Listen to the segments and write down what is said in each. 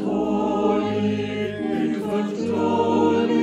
holy, infant, holy.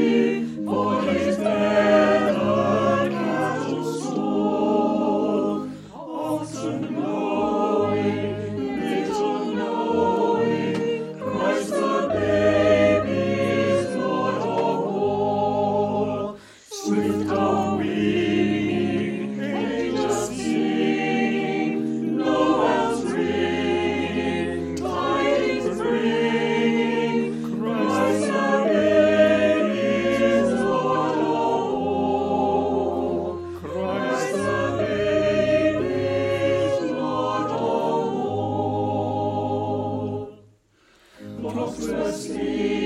prosperously.